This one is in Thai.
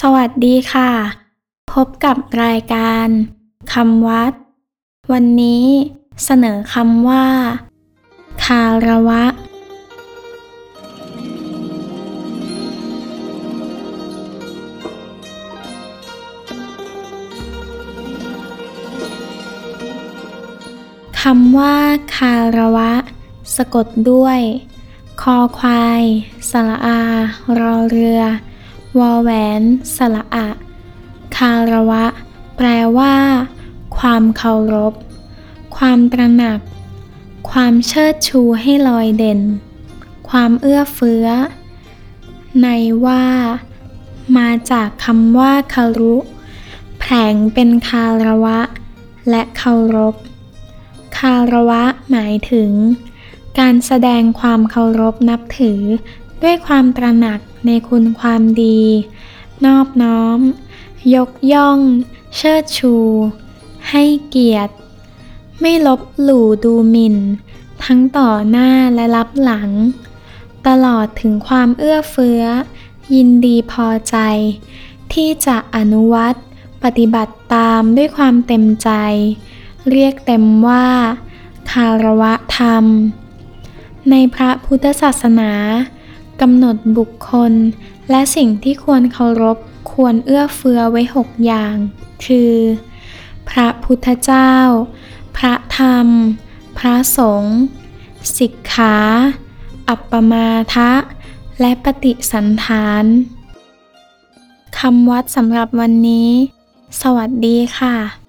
สวัสดีค่ะ พบกับรายการคำวัด วันนี้เสนอคำว่า คาระวะ คำว่า คาระวะ สะกดด้วย คอควาย สระอา รอเรือ วอแหวนสระอะ คาระวะ แปลว่า ความเคารพ ความตระหนัก ความเชิดชูให้ลอยเด่น ความเอื้อเฟื้อ ในว่า มาจากคำว่าคารุ แผลงเป็นคาระวะ และเคารพ คาระวะหมายถึง การแสดงความเคารพนับถือ ด้วยความตระหนักในคุณความดี นอบน้อม ยกย่อง เชิดชู ให้เกียรติ ไม่ลบหลู่ดูหมิ่น ทั้งต่อหน้าและรับหลัง ตลอดถึงความเอื้อเฟื้อ ยินดีพอใจ ที่จะอนุวัตปฏิบัติตามด้วยความเต็มใจ เรียกเต็มว่า คารวะธรรม ในพระพุทธศาสนา กำหนดบุคคล และสิ่งที่ควรเคารพควรเอื้อเฟื้อไว้หกอย่าง คือ พระพุทธเจ้า พระธรรม พระสงฆ์สิกขา อัปปมาทะ และปฏิสันฐานคำวัดสำหรับวันนี้ สวัสดีค่ะ